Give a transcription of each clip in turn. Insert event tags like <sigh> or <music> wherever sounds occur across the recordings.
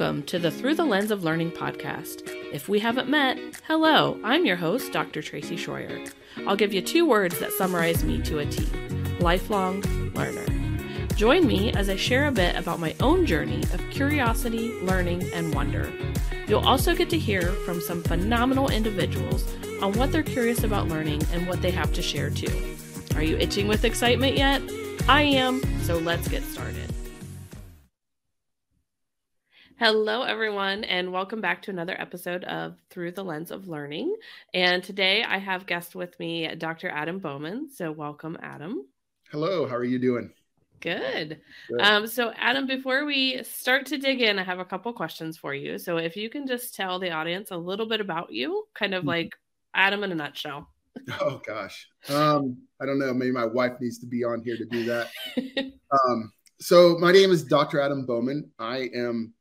Welcome to the Through the Lens of Learning podcast. If we haven't met, hello, I'm your host, Dr. Tracy Schroyer. I'll give you two words that summarize me to a T lifelong learner. Join me as I share a bit about my own journey of curiosity, learning, and wonder. You'll also get to hear from some phenomenal individuals on what they're curious about learning and what they have to share too. Are you itching with excitement yet? I am, so let's get started. Hello, everyone, and welcome back to another episode of Through the Lens of Learning. And today I have guest with me, Dr. Adam Bowman. So, welcome, Adam. Hello, how are you doing? Good. Good. Um, so, Adam, before we start to dig in, I have a couple questions for you. So, if you can just tell the audience a little bit about you, kind of mm-hmm. like Adam in a nutshell. <laughs> Oh gosh, um, I don't know. Maybe my wife needs to be on here to do that. <laughs> um, so, my name is Dr. Adam Bowman. I am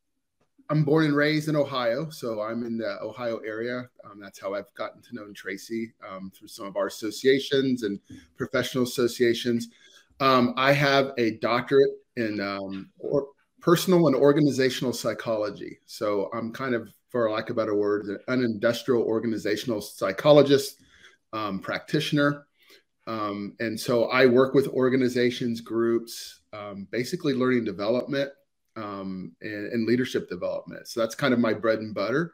I'm born and raised in Ohio, so I'm in the Ohio area. Um, that's how I've gotten to know Tracy um, through some of our associations and professional associations. Um, I have a doctorate in um, or personal and organizational psychology. So I'm kind of, for lack of better words, an industrial organizational psychologist, um, practitioner. Um, and so I work with organizations, groups, basically learning development um, and, and, leadership development. So that's kind of my bread and butter.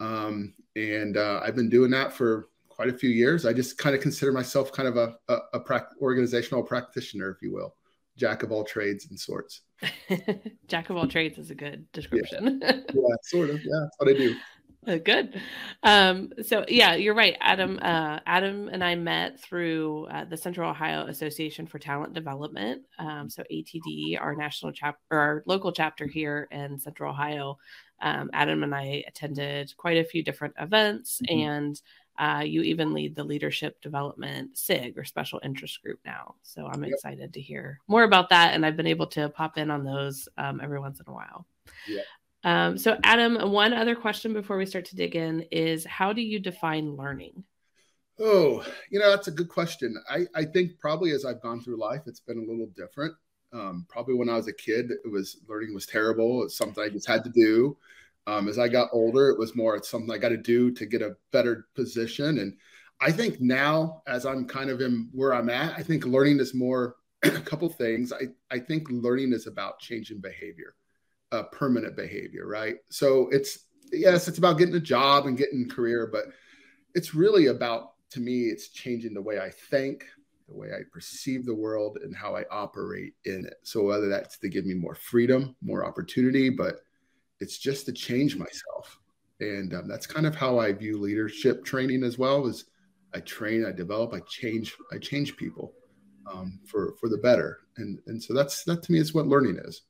Um, and uh, I've been doing that for quite a few years. I just kind of consider myself kind of a, a, a pra- organizational practitioner, if you will, jack of all trades and sorts. <laughs> jack of all trades is a good description. Yeah, yeah sort of. Yeah, that's what I do. <laughs> Good. Um, so yeah, you're right. Adam, uh, Adam and I met through uh, the Central Ohio Association for Talent Development. Um, so ATD, our national chapter, our local chapter here in Central Ohio. Um, Adam and I attended quite a few different events, mm-hmm. and uh, you even lead the leadership development SIG or special interest group now. So I'm yep. excited to hear more about that, and I've been able to pop in on those um, every once in a while. Yeah. Um, so, Adam, one other question before we start to dig in is how do you define learning? Oh, you know, that's a good question. I, I think probably as I've gone through life, it's been a little different. Um, probably when I was a kid, it was learning was terrible. It's something I just had to do. Um, as I got older, it was more it's something I got to do to get a better position. And I think now, as I'm kind of in where I'm at, I think learning is more <clears throat> a couple things. I, I think learning is about changing behavior a permanent behavior, right? So it's yes, it's about getting a job and getting career, but it's really about to me, it's changing the way I think, the way I perceive the world, and how I operate in it. So whether that's to give me more freedom, more opportunity, but it's just to change myself, and um, that's kind of how I view leadership training as well. Is I train, I develop, I change, I change people um, for for the better, and and so that's that to me is what learning is.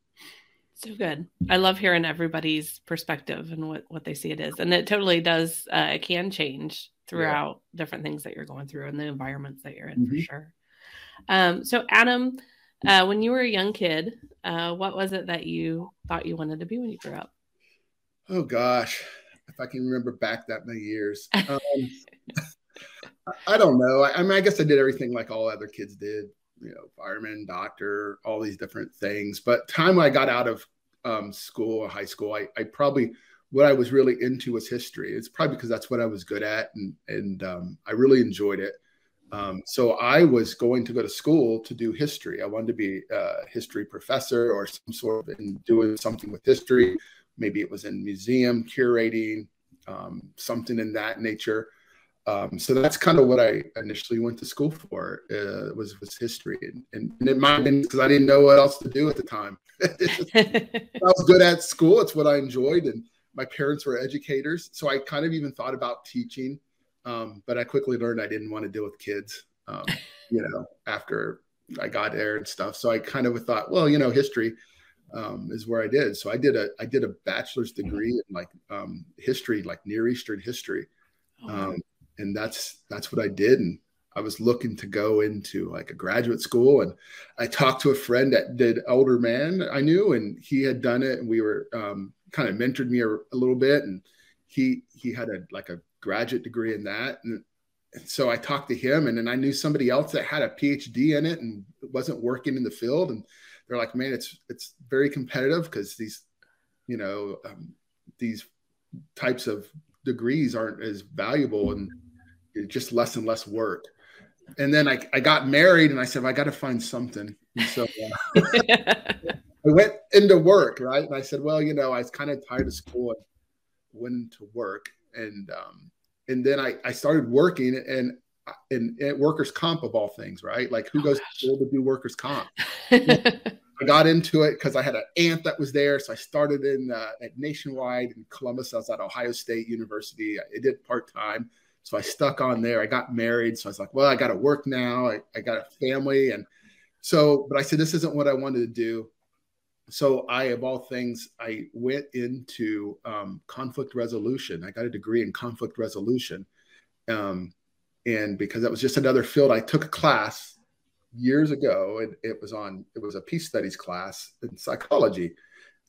So good. I love hearing everybody's perspective and what what they see it is, and it totally does. Uh, it can change throughout yeah. different things that you're going through and the environments that you're in mm-hmm. for sure. Um, so Adam, uh, when you were a young kid, uh, what was it that you thought you wanted to be when you grew up? Oh gosh, if I can remember back that many years, <laughs> um, <laughs> I don't know. I, I mean, I guess I did everything like all other kids did you know, fireman, doctor, all these different things. But time I got out of um, school, high school, I, I, probably what I was really into was history. It's probably because that's what I was good at, and and um, I really enjoyed it. Um, so I was going to go to school to do history. I wanted to be a history professor or some sort of in doing something with history. Maybe it was in museum curating, um, something in that nature. Um, so that's kind of what I initially went to school for uh, was was history, and, and, and it might have been because I didn't know what else to do at the time. just, <laughs> <laughs> I was good at school; it's what I enjoyed, and my parents were educators, so I kind of even thought about teaching. Um, but I quickly learned I didn't want to deal with kids, um, <laughs> you know, after I got there and stuff. So I kind of thought, well, you know, history um, is where I did. So I did a I did a bachelor's degree in like um, history, like Near Eastern history. Oh, um, and that's that's what I did. And I was looking to go into like a graduate school, and I talked to a friend that did older man I knew, and he had done it, and we were um, kind of mentored me a, a, little bit, and he he had a like a graduate degree in that, and, and so I talked to him, and then I knew somebody else that had a PhD in it and wasn't working in the field, and they're like, man, it's it's very competitive because these you know, um, these types of degrees aren't as valuable and just less and less work. And then I, I got married and I said, I got to find something. And so uh, <laughs> I went into work, right? And I said, well, you know, I was kind of tired of school and went into work. And, um, and then I, I started working and, and, and workers comp of all things, right? Like who oh, goes gosh. to school to do workers comp? <laughs> I got into it because I had an aunt that was there. So I started in uh, at Nationwide in Columbus. I was at Ohio State University. I did part time. So I stuck on there. I got married. So I was like, well, I got to work now. I, I got a family. And so, but I said, this isn't what I wanted to do. So I, of all things, I went into um, conflict resolution. I got a degree in conflict resolution. Um, and because that was just another field, I took a class years ago. It, it was on, it was a peace studies class in psychology.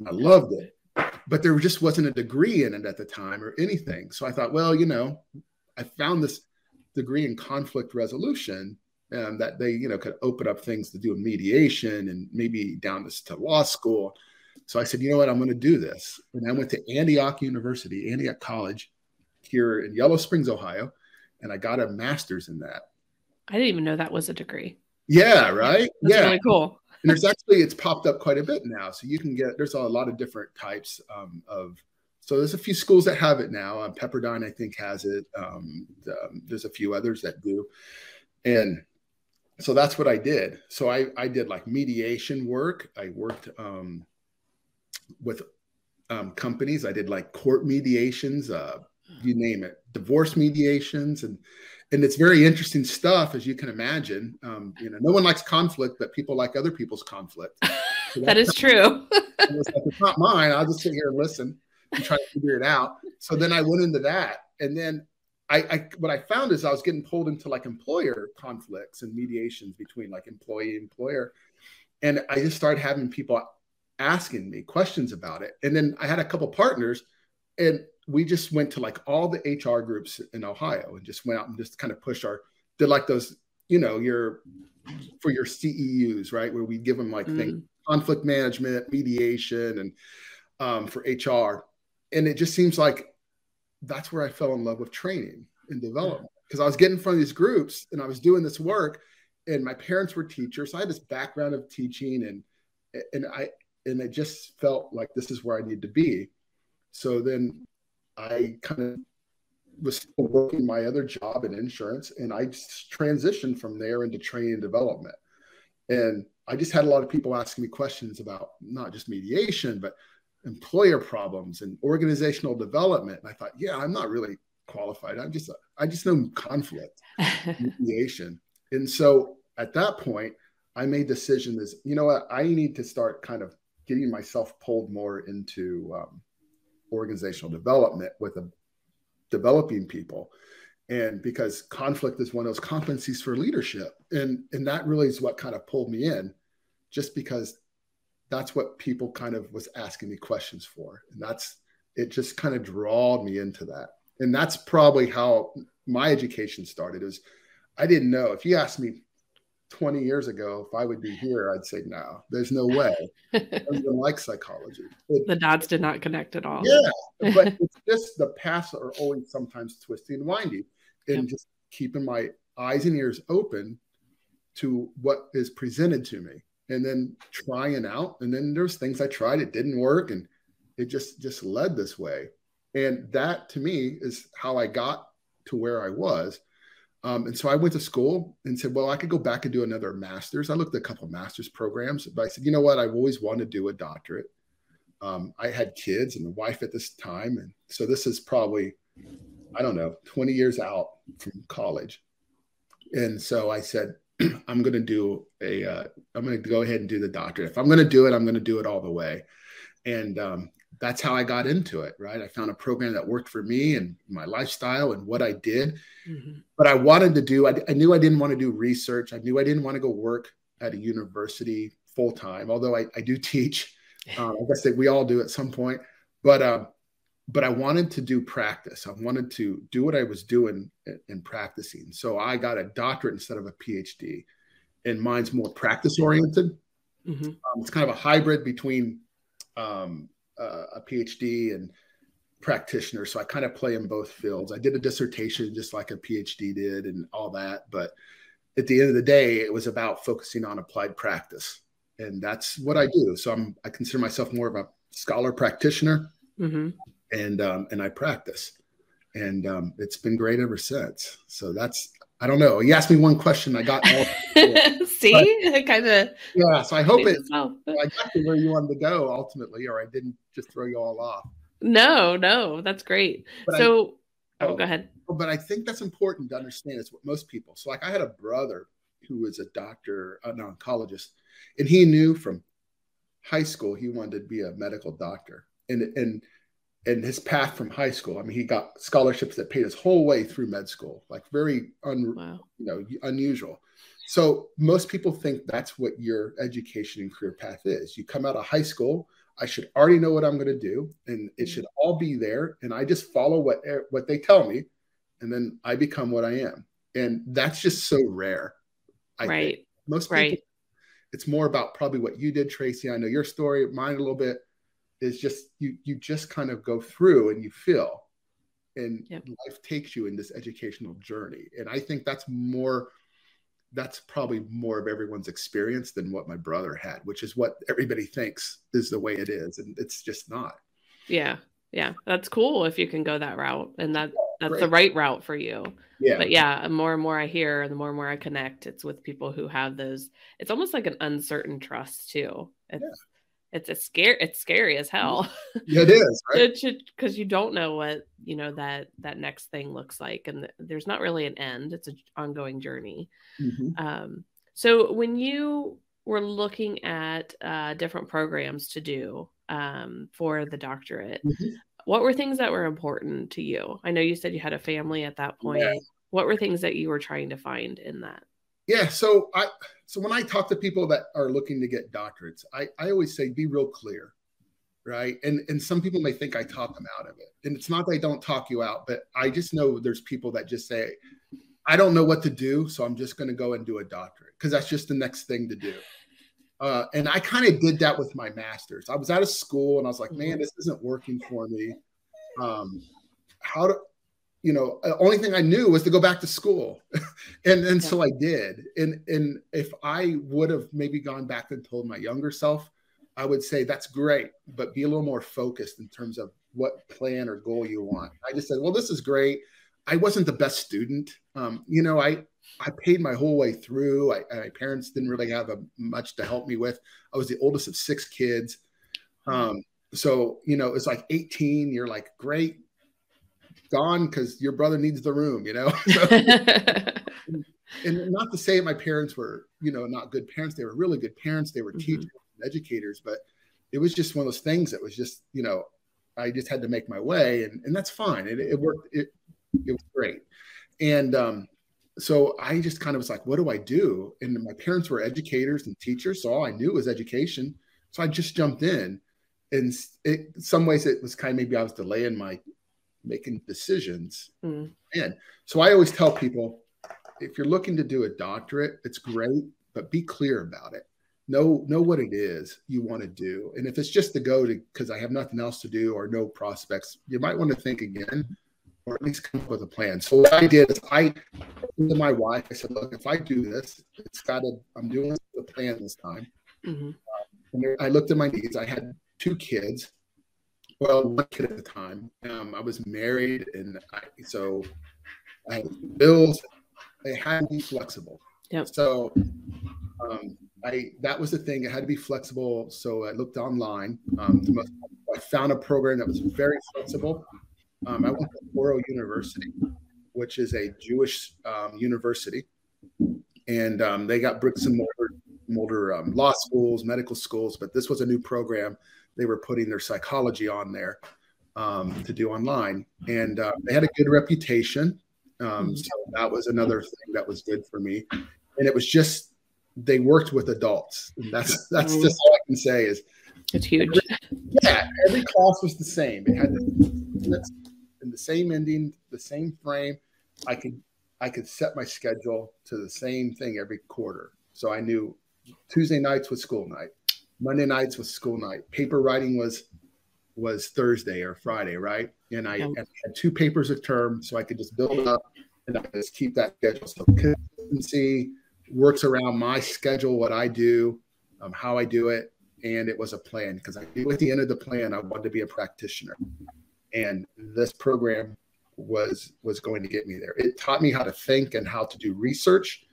I loved it, but there just wasn't a degree in it at the time or anything. So I thought, well, you know, I found this degree in conflict resolution um, that they, you know, could open up things to do in mediation and maybe down this to law school. So I said, you know what, I'm going to do this. And I went to Antioch University, Antioch College here in Yellow Springs, Ohio, and I got a master's in that. I didn't even know that was a degree. Yeah, right. <laughs> That's yeah, really cool. and there's actually it's popped up quite a bit now, so you can get there's a lot of different types um, of. So there's a few schools that have it now. Um, Pepperdine, I think, has it. Um, the, um, there's a few others that do, and so that's what I did. So I I did like mediation work. I worked um, with um, companies. I did like court mediations, uh, you name it, divorce mediations, and and it's very interesting stuff, as you can imagine. Um, you know, no one likes conflict, but people like other people's conflict. So <laughs> that is true. <laughs> it's not mine. I'll just sit here and listen and try to figure it out. So then I went into that, and then I, I what I found is I was getting pulled into like employer conflicts and mediations between like employee employer, and I just started having people asking me questions about it. And then I had a couple partners, and we just went to like all the HR groups in Ohio and just went out and just kind of pushed our did like those, you know, your for your CEUs, right? Where we give them like mm. things, conflict management, mediation, and um, for HR. And it just seems like that's where I fell in love with training and development because I was getting in front of these groups and I was doing this work, and my parents were teachers, so I had this background of teaching, and and I and it just felt like this is where I need to be. So then I kind of was working my other job in insurance and I transitioned from there into training and development. And I just had a lot of people asking me questions about not just mediation, but employer problems and organizational development. And I thought, yeah, I'm not really qualified. I'm just, I just know conflict, <laughs> mediation. And so at that point, I made decision is, you know what, I need to start kind of getting myself pulled more into um, organizational development with a, developing people and because conflict is one of those competencies for leadership and and that really is what kind of pulled me in just because that's what people kind of was asking me questions for and that's it just kind of drawed me into that and that's probably how my education started is i didn't know if you asked me 20 years ago, if I would be here, I'd say, no, there's no way. <laughs> I don't even like psychology. It, the dots did not connect at all. Yeah. <laughs> But it's just the paths are always sometimes twisty and windy. And yep. just keeping my eyes and ears open to what is presented to me and then trying out. And then there's things I tried, it didn't work. And it just just led this way. And that to me is how I got to where I was um, and so I went to school and said, well, I could go back and do another master's. I looked at a couple master's programs, but I said, you know what? I've always wanted to do a doctorate. Um, I had kids and a wife at this time. And so this is probably, I don't know, 20 years out from college. And so I said, <clears throat> I'm going to do a, uh, going to go ahead and do the doctorate. If I'm going to do it, I'm going to do it all the way. And um, that's how I got into it, right? I found a program that worked for me and my lifestyle and what I did. Mm-hmm. But I wanted to do, I, I, knew I didn't want to do research. I knew I didn't want to go work at a university full time, although I, I do teach. Um, <laughs> I guess that we all do at some point. But, uh, but I wanted to do practice. I wanted to do what I was doing in practicing. So I got a doctorate instead of a PhD. And mine's more practice oriented. Mm-hmm. Um, it's kind of a hybrid between um, uh, a PhD and practitioner, so I kind of play in both fields. I did a dissertation just like a PhD did, and all that. But at the end of the day, it was about focusing on applied practice, and that's what I do. So I'm I consider myself more of a scholar practitioner, mm-hmm. And um, and I practice, and um, it's been great ever since. So that's I don't know. You asked me one question, I got all. <laughs> See, <laughs> kind of. Yeah, so I hope it. I got to where you wanted to go ultimately, or I didn't just throw you all off. No, no, that's great. But so, I, oh, oh, go ahead. Oh, but I think that's important to understand. It's what most people. So, like, I had a brother who was a doctor, an oncologist, and he knew from high school he wanted to be a medical doctor, and and and his path from high school. I mean, he got scholarships that paid his whole way through med school, like very un, wow. you know unusual. So most people think that's what your education and career path is. You come out of high school, I should already know what I'm going to do, and it mm-hmm. should all be there, and I just follow what eh, what they tell me, and then I become what I am. And that's just so rare. I right. Think. Most people, right. it's more about probably what you did, Tracy. I know your story, mine a little bit is just you you just kind of go through and you feel and yep. life takes you in this educational journey. And i think that's more that's probably more of everyone's experience than what my brother had which is what everybody thinks is the way it is and it's just not. Yeah yeah that's cool if you can go that route and that that's right. the right route for you. Yeah. But yeah the more and more i hear and the more and more i connect it's with people who have those it's almost like an uncertain trust too. It's, yeah it's a scare it's scary as hell. Yeah, it is because you don't know what you know that that next thing looks like and there's not really an end it's an ongoing journey. Mm-hmm. um, so when you were looking at uh, different programs to do um, for the doctorate mm-hmm. what were things that were important to you? I know you said you had a family at that point. Yeah. what were things that you were trying to find in that yeah. So I so when I talk to people that are looking to get doctorates, I, I always say be real clear. Right. And and some people may think I talk them out of it. And it's not that I don't talk you out, but I just know there's people that just say, I don't know what to do, so I'm just going to go and do a doctorate because that's just the next thing to do. Uh, and I kind of did that with my master's. I was out of school and I was like, man, this isn't working for me. Um, how do you know, the only thing I knew was to go back to school. <laughs> and and yeah. so I did. And and if I would have maybe gone back and told my younger self, I would say that's great, but be a little more focused in terms of what plan or goal you want. I just said, well, this is great. I wasn't the best student. Um, you know, I I paid my whole way through. I, my parents didn't really have a, much to help me with. I was the oldest of six kids. Um, so you know, it's like 18. You're like, great, gone because your brother needs the room, you know? <laughs> and, <laughs> and, not to say my parents were, you know, not good parents. They were really good parents. They were mm-hmm. teachers and educators, but it was just one of those things that was just, you know, I just had to make my way and, and that's fine. It, it worked. It, it was great. And, um, so I just kind of was like, what do I do? And my parents were educators and teachers. So all I knew was education. So I just jumped in and it, in some ways it was kind of maybe I was delaying my making decisions. Mm. And so I always tell people if you're looking to do a doctorate, it's great, but be clear about it. Know know what it is you want to do. And if it's just to go to because I have nothing else to do or no prospects, you might want to think again or at least come up with a plan. So what I did is I to my wife, I said, look, if I do this, it's gotta I'm doing the plan this time. Mm-hmm. And I looked at my needs. I had two kids well, one kid at a time. Um, I was married, and I, so I bills. They had to be flexible. Yep. So um, I that was the thing. It had to be flexible. So I looked online. Um, most, I found a program that was very flexible. Um, I went to Touro University, which is a Jewish um, university, and um, they got bricks and mortar, mortar um, law schools, medical schools. But this was a new program they were putting their psychology on there um, to do online, and uh, they had a good reputation. Um, so that was another thing that was good for me, and it was just they worked with adults. And that's that's just all I can say is it's huge. Every, yeah, every class was the same. It had the, in the same ending, the same frame. I could I could set my schedule to the same thing every quarter. So I knew Tuesday nights was school night. Monday nights was school night. Paper writing was was Thursday or Friday, right? And I, and I had two papers a term, so I could just build up and I just keep that schedule. So consistency works around my schedule, what I do, um, how I do it, and it was a plan because I knew at the end of the plan I wanted to be a practitioner, and this program was was going to get me there. It taught me how to think and how to do research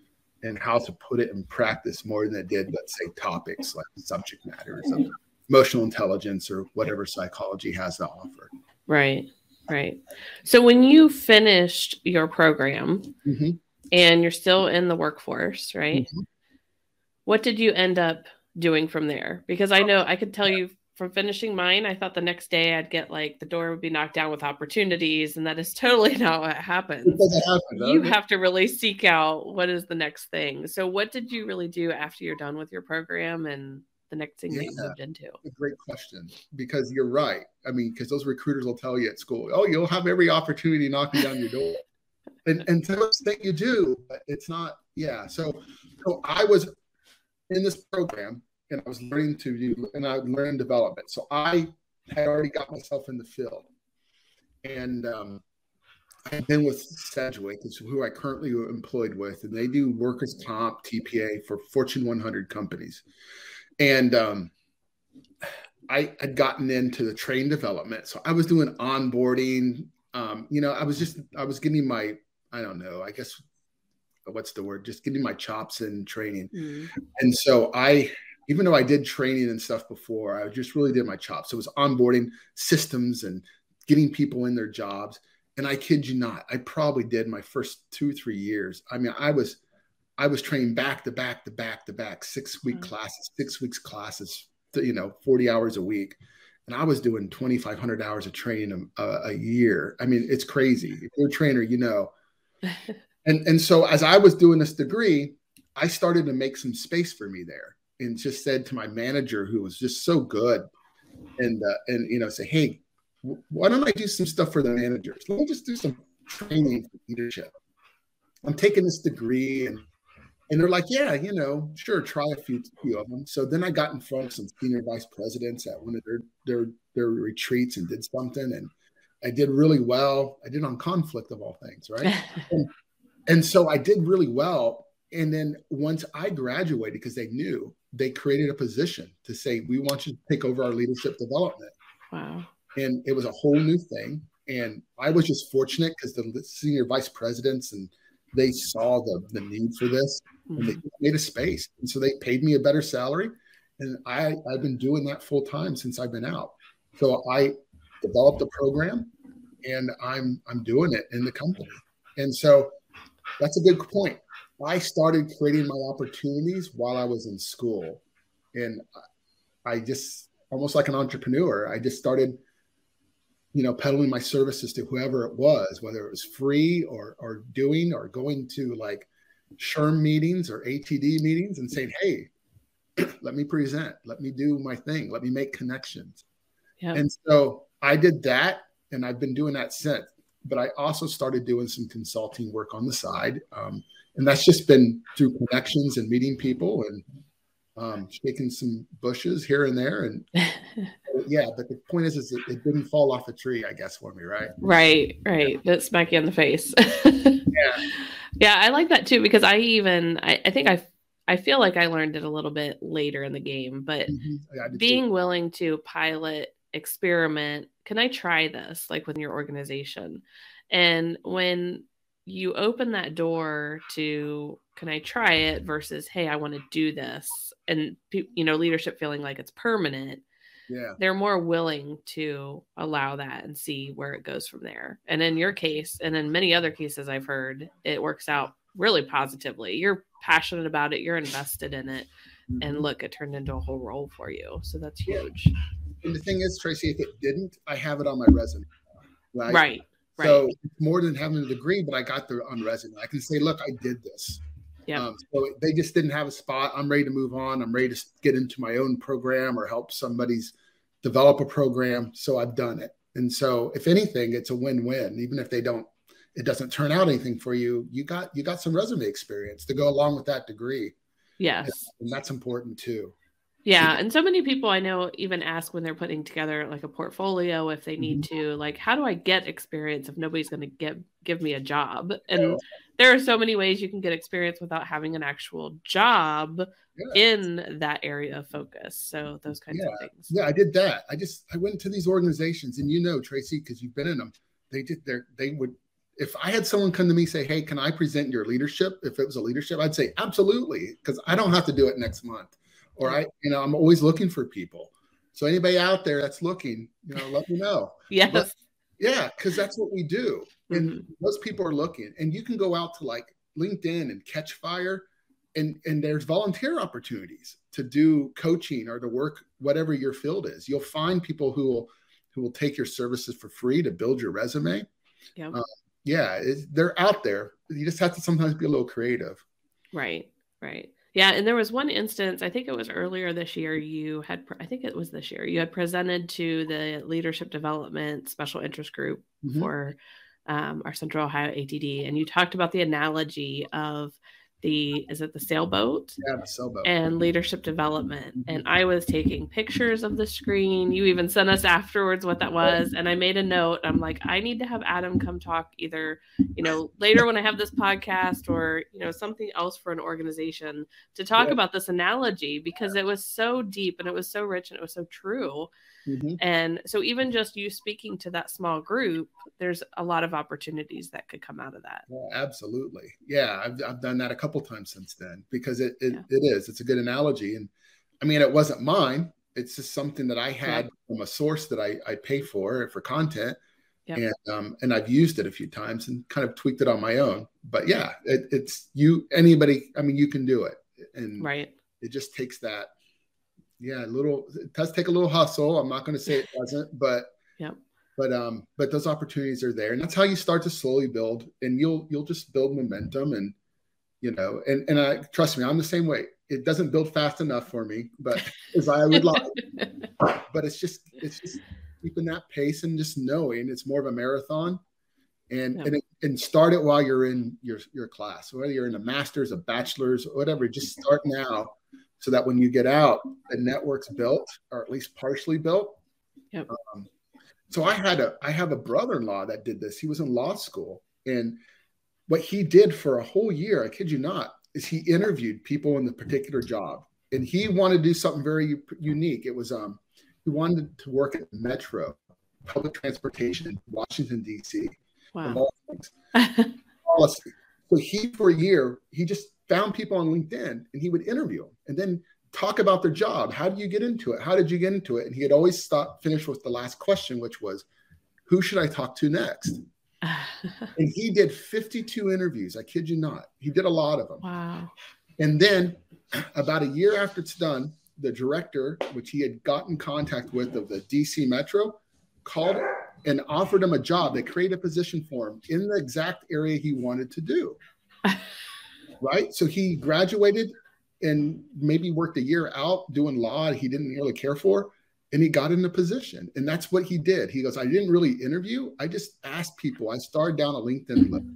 and how to put it in practice more than it did, let's say, topics like subject matters of emotional intelligence or whatever psychology has to offer. Right, right. So when you finished your program mm-hmm. and you're still in the workforce, right? Mm-hmm. What did you end up doing from there? Because I know I could tell you from finishing mine, I thought the next day I'd get like the door would be knocked down with opportunities, and that is <laughs> totally not what happens. Happen, you have to really seek out what is the next thing. So, what did you really do after you're done with your program and the next thing yeah, that you moved into? great question because you're right. I mean, because those recruiters will tell you at school, oh, you'll have every opportunity knocking down your door. and, and to think you do, but it's not, yeah. So, so I was in this program and I was learning to do, and I learned development. So I had already got myself in the field. And um, I've been with Sedgwick, is who I currently employed with, and they do workers' comp, TPA for Fortune 100 companies. And um, I had gotten into the train development. So I was doing onboarding. Um, you know, I was just, I was getting my, I don't know, I guess, what's the word? Just getting my chops in training. Mm. And so I, even though I did training and stuff before, I just really did my chops. So it was onboarding systems and getting people in their jobs. And I kid you not, I probably did my first two, three years. I mean, I was I was trained back to back to back to back, six week mm-hmm. classes, six weeks classes, you know, 40 hours a week. And I was doing 2,500 hours of training a, a, year. I mean, it's crazy. If you're a trainer, you know. <laughs> and, and so as I was doing this degree, I started to make some space for me there and just said to my manager, who was just so good, and, uh, and you know, say, hey, why don't I do some stuff for the managers? Let me just do some training for leadership. I'm taking this degree and and they're like, yeah, you know, sure, try a few, few of them. So then I got in front of some senior vice presidents at one of their their their retreats and did something, and I did really well. I did on conflict of all things, right? <laughs> and, and so I did really well. And then once I graduated, because they knew, they created a position to say, we want you to take over our leadership development. Wow. And it was a whole new thing. And I was just fortunate because the senior vice presidents and they saw the, the need for this mm-hmm. and they mm-hmm. made a space. And so they paid me a better salary. And I, I've been doing that full time since I've been out. So I developed a program and I'm I'm doing it in the company. And so that's a good point. I started creating my opportunities while I was in school. And I just almost like an entrepreneur, I just started you know, peddling my services to whoever it was, whether it was free or or doing or going to like SHRM meetings or ATD meetings and saying, hey, <clears throat> let me present, let me do my thing, let me make connections. Yep. And so I did that and I've been doing that since. But I also started doing some consulting work on the side. Um, and that's just been through connections and meeting people and um, shaking some bushes here and there. And <laughs> yeah, but the point is, is it, it, didn't fall off the tree, I guess, for me, right? Right, right. That smack you in the face. yeah, <laughs> yeah, I like that too because I even I, I, think I I feel like I learned it a little bit later in the game, but mm-hmm. yeah, being too. willing to pilot, experiment, can I try this like with your organization? And when you open that door to can I try it? versus hey I want to do this. And you know leadership feeling like it's permanent yeah. they're more willing to allow that and see where it goes from there. And in your case and in many other cases I've heard it works out really positively. You're passionate about it you're invested in it mm-hmm. and look it turned into a whole role for you. So that's huge. And the thing is Tracy if it didn't I have it on my resume. Right right Right. So more than having a degree, but I got the on resume. I can say, look, I did this. Yeah. Um, so they just didn't have a spot. I'm ready to move on. I'm ready to get into my own program or help somebody's develop a program. So I've done it. And so if anything, it's a win-win. Even if they don't, it doesn't turn out anything for you. You got you got some resume experience to go along with that degree. Yes. And, and that's important too. Yeah, and so many people I know even ask when they're putting together like a portfolio if they need mm-hmm. to, like, how do I get experience if nobody's going to give give me a job? And there are so many ways you can get experience without having an actual job yeah. in that area of focus. So those kinds yeah. of things. Yeah, I did that. I just I went to these organizations, and you know, Tracy, because you've been in them. They did their they would if I had someone come to me say, "Hey, can I present your leadership?" If it was a leadership, I'd say absolutely, because I don't have to do it next month or I, you know, I'm always looking for people. So anybody out there that's looking, you know, let me know. <laughs> yes. But, yeah, because that's what we do. And mm-hmm. most people are looking. And you can go out to like LinkedIn and Catchafire. And, and there's volunteer opportunities to do coaching or to work whatever your field is. You'll find people who will who will take your services for free to build your resume. Yeah, uh, yeah, they're out there. You just have to sometimes be a little creative. Right, right. Yeah, and there was one instance, I think it was earlier this year, you had, I think it was this year, you had presented to the leadership development special interest group mm-hmm. for um, our Central Ohio ATD, and you talked about the analogy of the is it the sailboat? Yeah, the sailboat. And leadership development. Mm-hmm. And I was taking pictures of the screen. You even sent us afterwards what that was. And I made a note. I'm like, I need to have Adam come talk either, you know, later when I have this podcast or, you know, something else for an organization to talk yeah. about this analogy because it was so deep and it was so rich and it was so true. Mm-hmm. And so, even just you speaking to that small group, there's a lot of opportunities that could come out of that. Yeah, absolutely. Yeah, I've, I've done that a couple times since then because it it, yeah. it is. It's a good analogy. And I mean, it wasn't mine. It's just something that I had from a source that I, I pay for for content. Yep. And um, and I've used it a few times and kind of tweaked it on my own. But yeah, it, it's you anybody. I mean, you can do it, and right. It just takes that yeah, a little it does take a little hustle. I'm not going to say it doesn't, but yeah. But um, but those opportunities are there, and that's how you start to slowly build, and you'll you'll just build momentum, and you know, and and I trust me, I'm the same way. It doesn't build fast enough for me, but <laughs> as I would like. <laughs> but it's just it's just keeping that pace and just knowing it's more of a marathon, and yeah. and and start it while you're in your your class, whether you're in a master's, a bachelor's, whatever. Just start now so that when you get out, the network's built or at least partially built. Yep. Um, so I had a I have a brother-in-law that did this. He was in law school, and what he did for a whole year, I kid you not, is he interviewed people in the particular job, and he wanted to do something very unique. It was um he wanted to work at Metro, public transportation in Washington D.C. Wow. Policy. So he for a year he just found people on LinkedIn and he would interview them and then talk about their job. How did you get into it? How did you get into it? And he had always stop finish with the last question, which was, who should I talk to next? <sighs> and he did 52 interviews. I kid you not. He did a lot of them. Wow. And then <clears throat> about a year after it's done, the director, which he had gotten contact with of the DC Metro, called and offered him a job. They created a position for him in the exact area he wanted to do <laughs> right? So he graduated and maybe worked a year out doing law he didn't really care for and he got in a position and that's what he did. He goes i didn't really interview. I just asked people. I started down a linkedin list.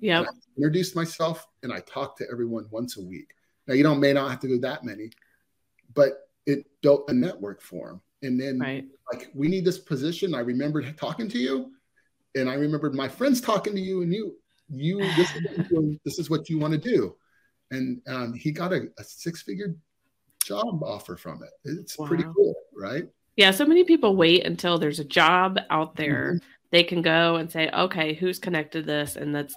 Yeah introduced myself and i talked to everyone once a week. Now you don't may not have to do that many but it built a network for him. And then right. like we need this position. I remembered talking to you and i remembered my friends talking to you and you you this is, this is what you want to do. And um, he got a, a six figure job offer from it. It's wow. pretty cool right? Yeah so many people wait until there's a job out there. Mm-hmm. they can go and say okay who's connected this? And that's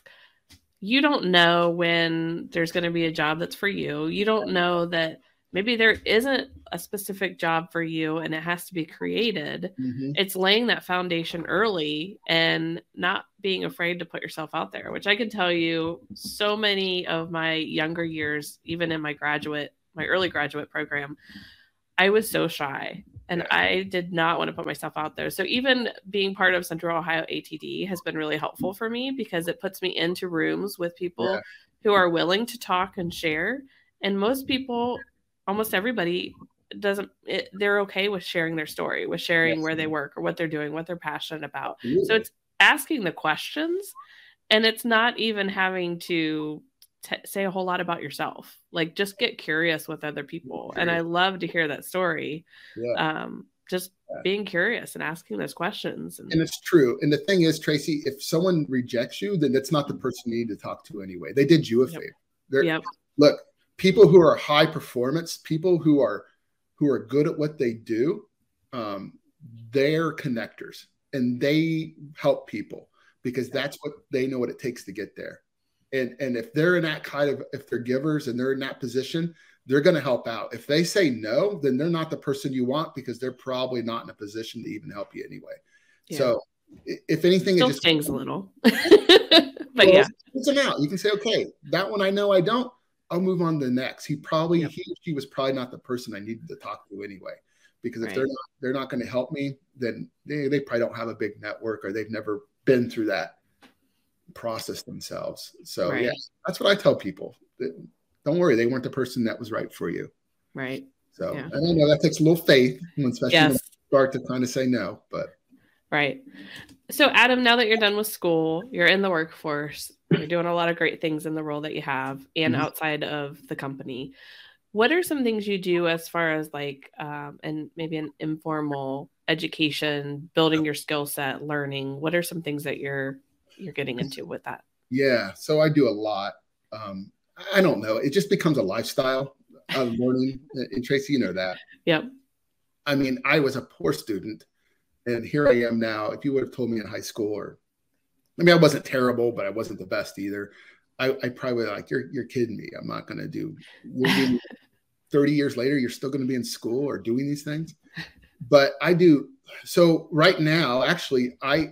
you don't know when there's going to be a job that's for you. You don't know that maybe there isn't a specific job for you and it has to be created. Mm-hmm. it's laying that foundation early and not being afraid to put yourself out there which i can tell you so many of my younger years even in my graduate my early graduate program i was so shy and i did not want to put myself out there so even being part of central ohio atd has been really helpful for me because it puts me into rooms with people yeah. who are willing to talk and share and most people almost everybody doesn't it, they're okay with sharing their story with sharing yes. where they work or what they're doing what they're passionate about so it's asking the questions and it's not even having to t- say a whole lot about yourself. Like just get curious with other people. And I love to hear that story. Yeah. Um, just Yeah. being curious and asking those questions. And, And it's true. And the thing is, Tracy, if someone rejects you, then that's not the person you need to talk to anyway. They did you a Yep. favor. They're, yep. Look, people who are high performance, people who are who are good at what they do, um, they're connectors and they help people because that's what they know what it takes to get there. And and if they're in that kind of if they're givers and they're in that position, they're going to help out. If they say no, then they're not the person you want because they're probably not in a position to even help you anyway. Yeah. So if anything, Still it just stings a little. <laughs> but well, yeah. it's them out. You can say, okay, that one I know I don't. I'll move on to the next. He probably he or she was probably not the person I needed to talk to anyway. Because if Right. they're not they're not going to help me, then they, they probably don't have a big network or they've never been through that process themselves. So Right. yeah, that's what I tell people. Don't worry, they weren't the person that was right for you. Right. So Yeah. I know that takes a little faith, especially when you Yes. start to kind of say no. But Right. So, Adam, now that you're done with school, you're in the workforce, you're doing a lot of great things in the role that you have and Mhm. outside of the company. What are some things you do as far as like, um, and maybe an informal education, building your skill set, learning? What are some things that you're you're getting into with that? Yeah, so I do a lot. Um, I don't know. It just becomes a lifestyle of <laughs> learning. And Tracy, you know that. Yep. I mean, I was a poor student, and here I am now. If you would have told me in high school, or I mean, I wasn't terrible, but I wasn't the best either. I, I probably would like, you're you're kidding me. I'm not going to do. <laughs> Doing- Thirty years later, you're still going to be in school or doing these things. But I do. So right now, actually, I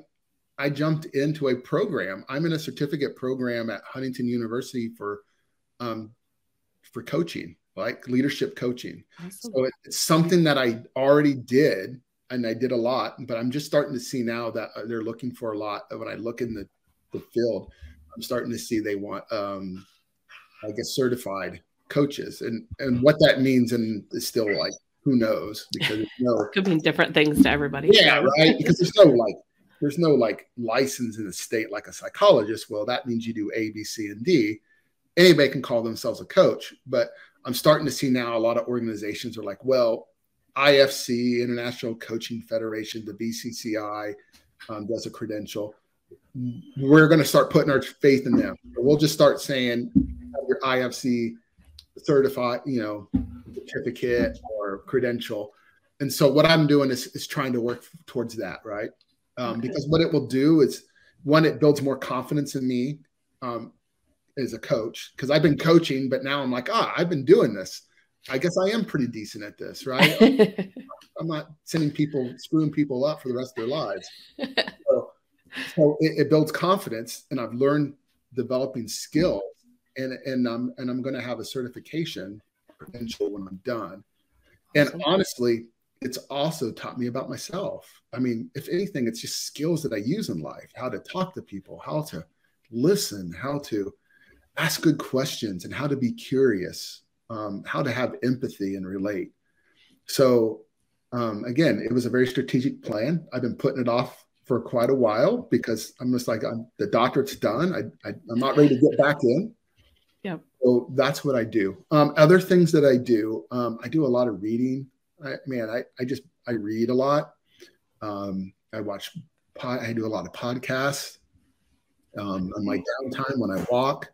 I jumped into a program. I'm in a certificate program at Huntington University for um, for coaching, like leadership coaching. Awesome. So it, it's something that I already did, and I did a lot. But I'm just starting to see now that uh, they're looking for a lot. When I look in the the field, I'm starting to see they want, um, I guess, certified coaches, and and what that means, and is still like who knows because no <laughs> Could mean different things to everybody. yeah, right. Because there's no like, there's no like license in the state like a psychologist. Well, that means you do A, B, C, and D. Anybody can call themselves a coach, but I'm starting to see now a lot of organizations are like, well, IFC, International Coaching Federation, the BCCI um, does a credential. We're going to start putting our faith in them. We'll just start saying your IFC certified, you know, certificate or credential. And so what I'm doing is, is trying to work towards that, right? Um, Okay. Because what it will do is one, it builds more confidence in me um, as a coach. Because I've been coaching, but now I'm like, ah, I've been doing this. I guess I am pretty decent at this, right? <laughs> I'm not sending people, screwing people up for the rest of their lives. <laughs> So, so it, it builds confidence, and I've learned developing skills, and and I'm and I'm going to have a certification credential when I'm done. And honestly, it's also taught me about myself. I mean, if anything, it's just skills that I use in life: how to talk to people, how to listen, how to ask good questions, and how to be curious, um, how to have empathy and relate. So um, again, it was a very strategic plan. I've been putting it off for quite a while because I'm just like, I'm, the doctorate's done. I, I, I'm not ready to get back in. Yep. So that's what I do. Um, other things that I do, um, I do a lot of reading. I, man, I, I just, I read a lot. Um, I watch, pod, I do a lot of podcasts um, on my downtime when I walk.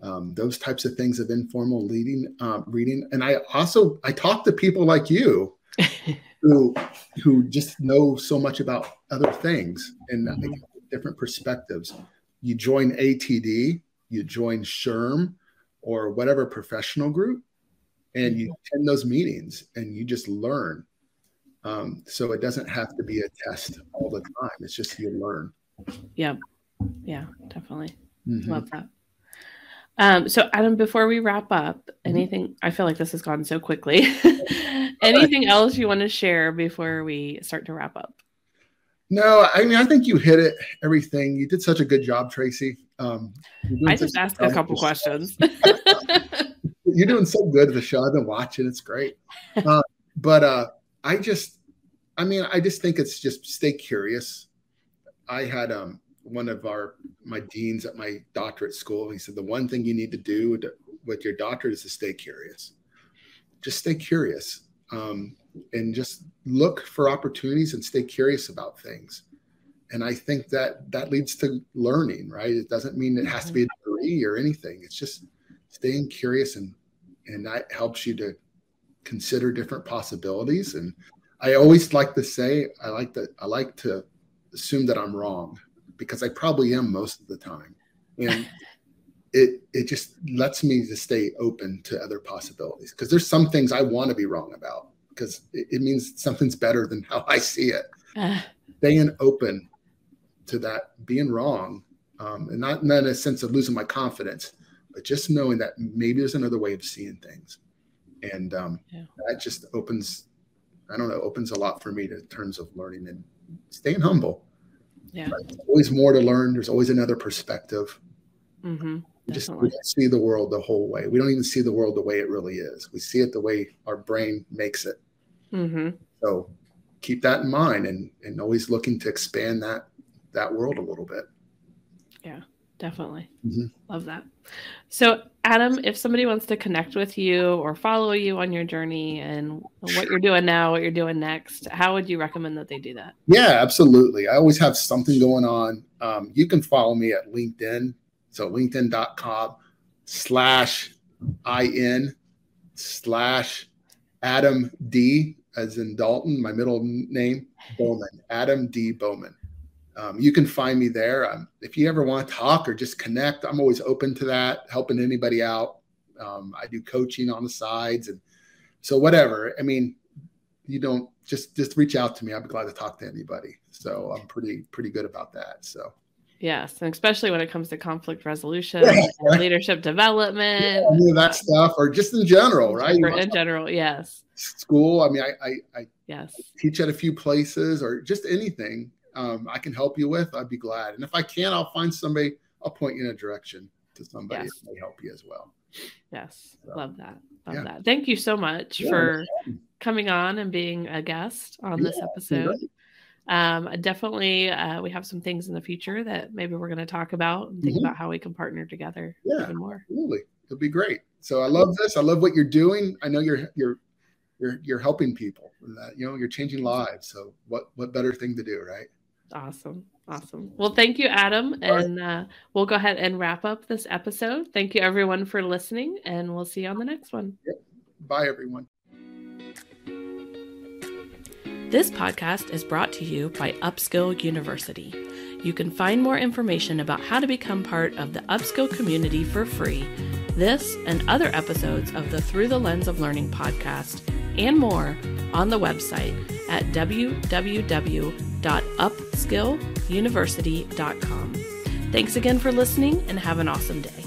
Um, those types of things of informal leading, um, reading, and I also I talk to people like you <laughs> who who just know so much about other things and uh, different perspectives. You join ATD, you join SHRM, or whatever professional group, and you attend those meetings and you just learn. Um, so it doesn't have to be a test all the time. It's just you learn. yeah. Yeah, definitely. Mhm. Love that. Um, so Adam, before we wrap up, anything I feel like this has gone so quickly. <laughs> <laughs> anything else you want to share before we start to wrap up? No, I mean I think you hit it. Everything you did such a good job, Tracy. Um, I just asked a couple questions. <laughs> You're doing so good at the show. I've been watching. It's great. Uh, <laughs> but uh, I just, I mean, I just think it's just stay curious. I had um, one of our my deans at my doctorate school. He said the one thing you need to do to, with your doctorate is to stay curious. Just stay curious um, and just look for opportunities and stay curious about things. And I think that that leads to learning, right? It doesn't mean it has to be a degree or anything. It's just staying curious and and that helps you to consider different possibilities. And I always like to say, I like that I like to assume that I'm wrong because I probably am most of the time. And <laughs> it it just lets me to stay open to other possibilities because there's some things I want to be wrong about because it, it, means something's better than how I see it. Uh. Staying open to that being wrong, um, and not, not in a sense of losing my confidence, but just knowing that maybe there's another way of seeing things, and um, yeah. that just opens, I don't know, opens a lot for me to, in terms of learning and staying humble. Yeah, there's always more to learn. There's always another perspective. Mm-hmm. We just we don't see the world the whole way. We don't even see the world the way it really is. We see it the way our brain makes it. Mm-hmm. So keep that in mind, and and always looking to expand that that world a little bit. Yeah, definitely. Mm-hmm. Love that. So, Adam, if somebody wants to connect with you or follow you on your journey and what you're doing now, what you're doing next, how would you recommend that they do that? Yeah, absolutely. I always have something going on. Um, you can follow me at LinkedIn. So, linkedin.com slash in slash Adam D, as in Dalton, my middle name, Bowman, Adam D. Bowman um, you can find me there. Um, if you ever want to talk or just connect, I'm always open to that, helping anybody out. Um, I do coaching on the sides, and so whatever. I mean, you don't just just reach out to me. I'd be glad to talk to anybody. So I'm pretty pretty good about that. So. Yes, and especially when it comes to conflict resolution <laughs> yeah. and leadership development, yeah, that stuff, or just in general, right? In general, yes. School. I mean, I, I, I yes teach at a few places, or just anything um, I can help you with, I'd be glad. And if I can, I'll find somebody, I'll point you in a direction to somebody yes. that may help you as well. Yes. So, Love that. Love yeah. that. Thank you so much yeah, for coming on and being a guest on yeah, this episode. Um, definitely, uh, we have some things in the future that maybe we're going to talk about and think mm-hmm. about how we can partner together yeah, even more. Absolutely. It'll be great. So I love this. I love what you're doing. I know you're, you're, you're, you're helping people that, you know, you're changing lives. So what, what better thing to do, right? Awesome. Awesome. Well, thank you, Adam. And uh, we'll go ahead and wrap up this episode. Thank you, everyone, for listening, and we'll see you on the next one. Bye, everyone. This podcast is brought to you by Upskill University. You can find more information about how to become part of the Upskill community for free. This and other episodes of the Through the Lens of Learning podcast and more on the website at www.upskilluniversity.com. Thanks again for listening and have an awesome day.